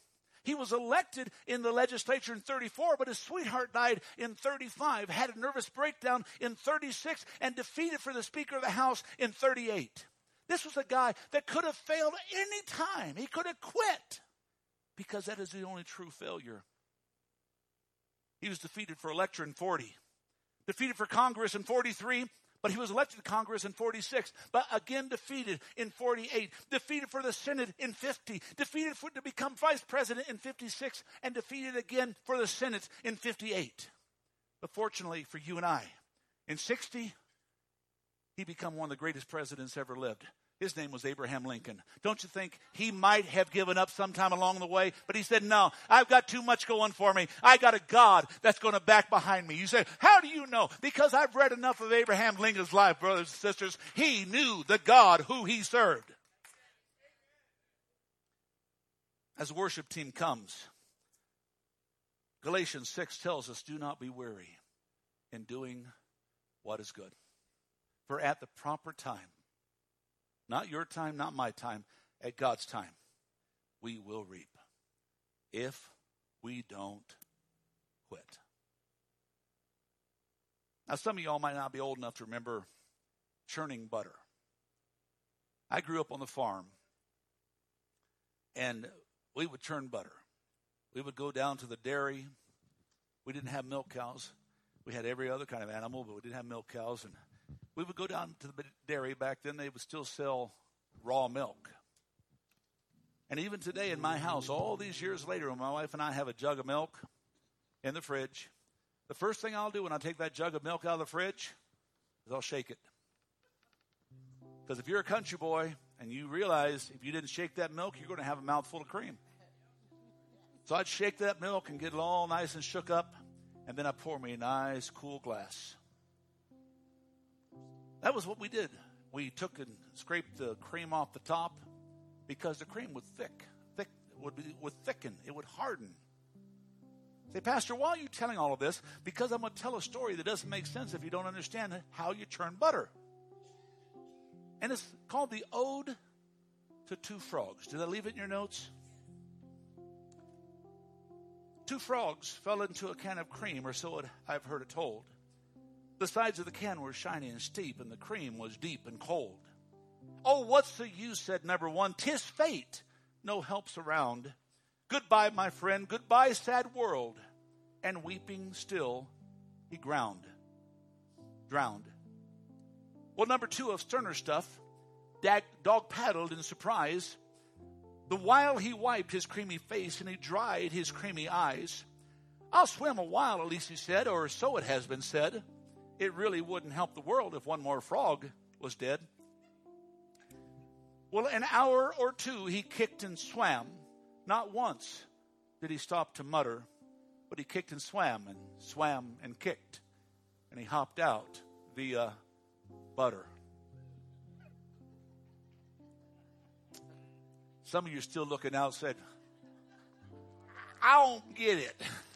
He was elected in the legislature in 34, but his sweetheart died in 35, had a nervous breakdown in 36, and defeated for the Speaker of the House in 38. This was a guy that could have failed any time. He could have quit because that is the only true failure. He was defeated for election in 40, defeated for Congress in 43, But he was elected to Congress in 46, but again defeated in 48, defeated for the Senate in 50, defeated for, to become vice president in 56, and defeated again for the Senate in 58. But fortunately for you and I, in 60, he became one of the greatest presidents ever lived. His name was Abraham Lincoln. Don't you think he might have given up sometime along the way? But he said, No, I've got too much going for me. I got a God that's going to back behind me. You say, How do you know? Because I've read enough of Abraham Lincoln's life, brothers and sisters. He knew the God who he served. As the worship team comes, Galatians 6 tells us, Do not be weary in doing what is good. For at the proper time, not your time, not my time, at God's time, we will reap if we don't quit. Now, some of y'all might not be old enough to remember churning butter. I grew up on the farm, and we would churn butter. We would go down to the dairy. We didn't have milk cows. We had every other kind of animal, but we didn't have milk cows. And we would go down to the dairy. Back then, they would still sell raw milk. And even today in my house, all these years later, when my wife and I have a jug of milk in the fridge, the first thing I'll do when I take that jug of milk out of the fridge is I'll shake it. Because if you're a country boy and you realize if you didn't shake that milk, you're going to have a mouthful of cream. So I'd shake that milk and get it all nice and shook up, and then I pour me a nice, cool glass. That was what we did. We took and scraped the cream off the top because the cream would thick, thick would be, would thicken, it would harden. Say, Pastor, why are you telling all of this? Because I'm going to tell a story that doesn't make sense if you don't understand how you churn butter. And it's called the Ode to Two Frogs. Did I leave it in your notes? Two frogs fell into a can of cream, or so I've heard it told. The sides of the can were shiny and steep, and the cream was deep and cold. Oh, what's the use, said number one. Tis fate. No help's around. Goodbye, my friend. Goodbye, sad world. And weeping still, he ground. Drowned. Well, number two of sterner stuff, dog paddled in surprise. The while he wiped his creamy face and he dried his creamy eyes. I'll swim a while, at least he said, or so it has been said it really wouldn't help the world if one more frog was dead. Well, an hour or two he kicked and swam. Not once did he stop to mutter, but he kicked and swam and swam and kicked. And he hopped out via butter. Some of you are still looking out said, I don't get it.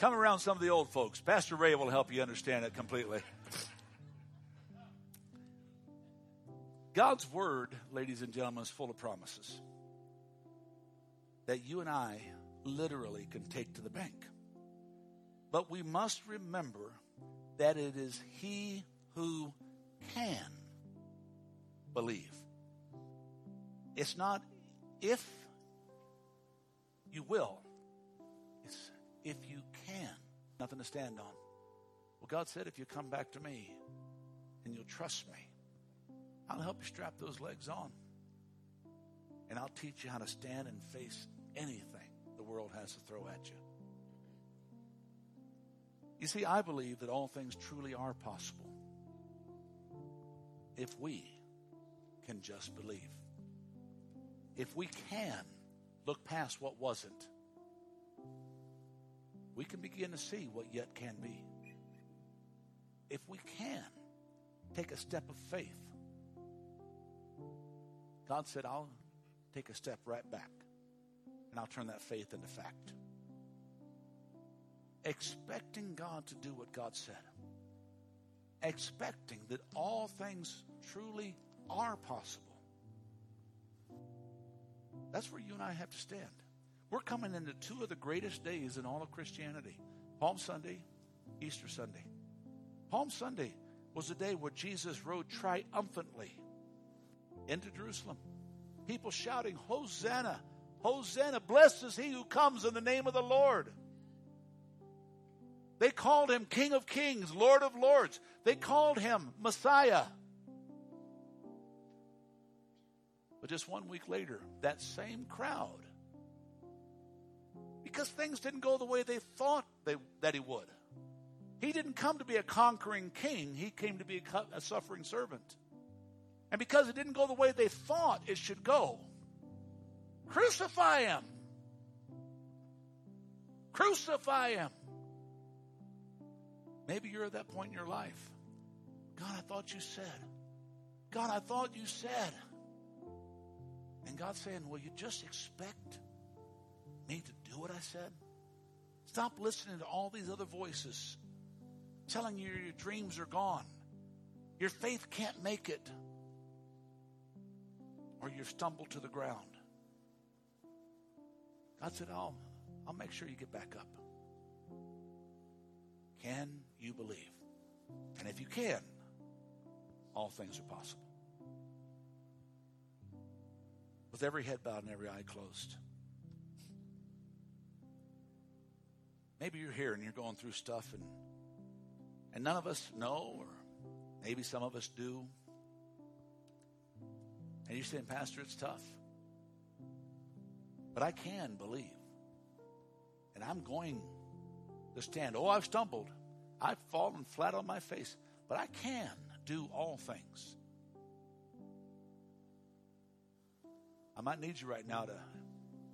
Come around some of the old folks. Pastor Ray will help you understand it completely. God's word, ladies and gentlemen, is full of promises that you and I literally can take to the bank. But we must remember that it is He who can believe. It's not if you will, it's if nothing to stand on. Well, God said, if you come back to me and you'll trust me, I'll help you strap those legs on. And I'll teach you how to stand and face anything the world has to throw at you. You see, I believe that all things truly are possible if we can just believe. If we can look past what wasn't we can begin to see what yet can be. If we can take a step of faith, God said, I'll take a step right back and I'll turn that faith into fact. Expecting God to do what God said, expecting that all things truly are possible. That's where you and I have to stand. We're coming into two of the greatest days in all of Christianity Palm Sunday, Easter Sunday. Palm Sunday was the day where Jesus rode triumphantly into Jerusalem. People shouting, Hosanna, Hosanna, blessed is he who comes in the name of the Lord. They called him King of Kings, Lord of Lords. They called him Messiah. But just one week later, that same crowd, because things didn't go the way they thought they, that he would. He didn't come to be a conquering king, he came to be a, a suffering servant. And because it didn't go the way they thought it should go, crucify him. Crucify him. Maybe you're at that point in your life. God, I thought you said. God, I thought you said. And God's saying, Will you just expect me to do what I said? Stop listening to all these other voices telling you your dreams are gone. Your faith can't make it. Or you've stumbled to the ground. God said, I'll, I'll make sure you get back up. Can you believe? And if you can, all things are possible. With every head bowed and every eye closed. Maybe you're here and you're going through stuff and and none of us know, or maybe some of us do. And you're saying, Pastor, it's tough. But I can believe. And I'm going to stand. Oh, I've stumbled. I've fallen flat on my face. But I can do all things. I might need you right now to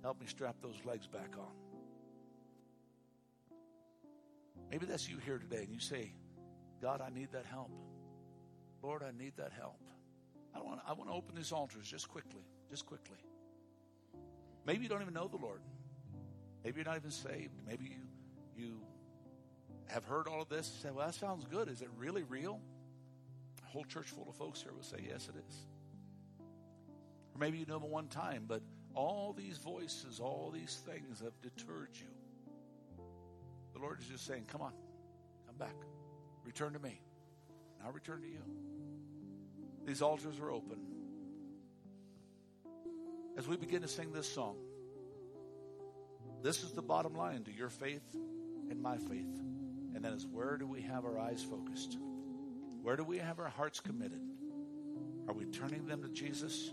help me strap those legs back on. Maybe that's you here today, and you say, God, I need that help. Lord, I need that help. I want, I want to open these altars just quickly, just quickly. Maybe you don't even know the Lord. Maybe you're not even saved. Maybe you, you have heard all of this and say, well, that sounds good. Is it really real? A whole church full of folks here will say, yes, it is. Or maybe you know them one time, but all these voices, all these things have deterred you. The Lord is just saying, come on, come back. Return to me. And I'll return to you. These altars are open. As we begin to sing this song, this is the bottom line to your faith and my faith. And that is where do we have our eyes focused? Where do we have our hearts committed? Are we turning them to Jesus?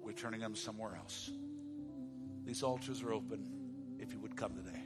We're we turning them somewhere else? These altars are open if you would come today.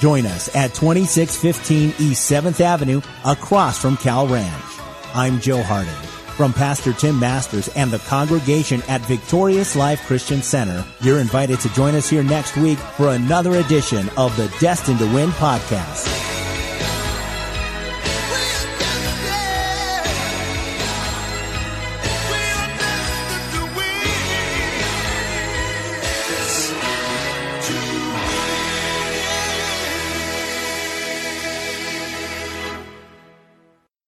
Join us at 2615 East 7th Avenue across from Cal Ranch. I'm Joe Harding. From Pastor Tim Masters and the congregation at Victorious Life Christian Center, you're invited to join us here next week for another edition of the Destined to Win podcast.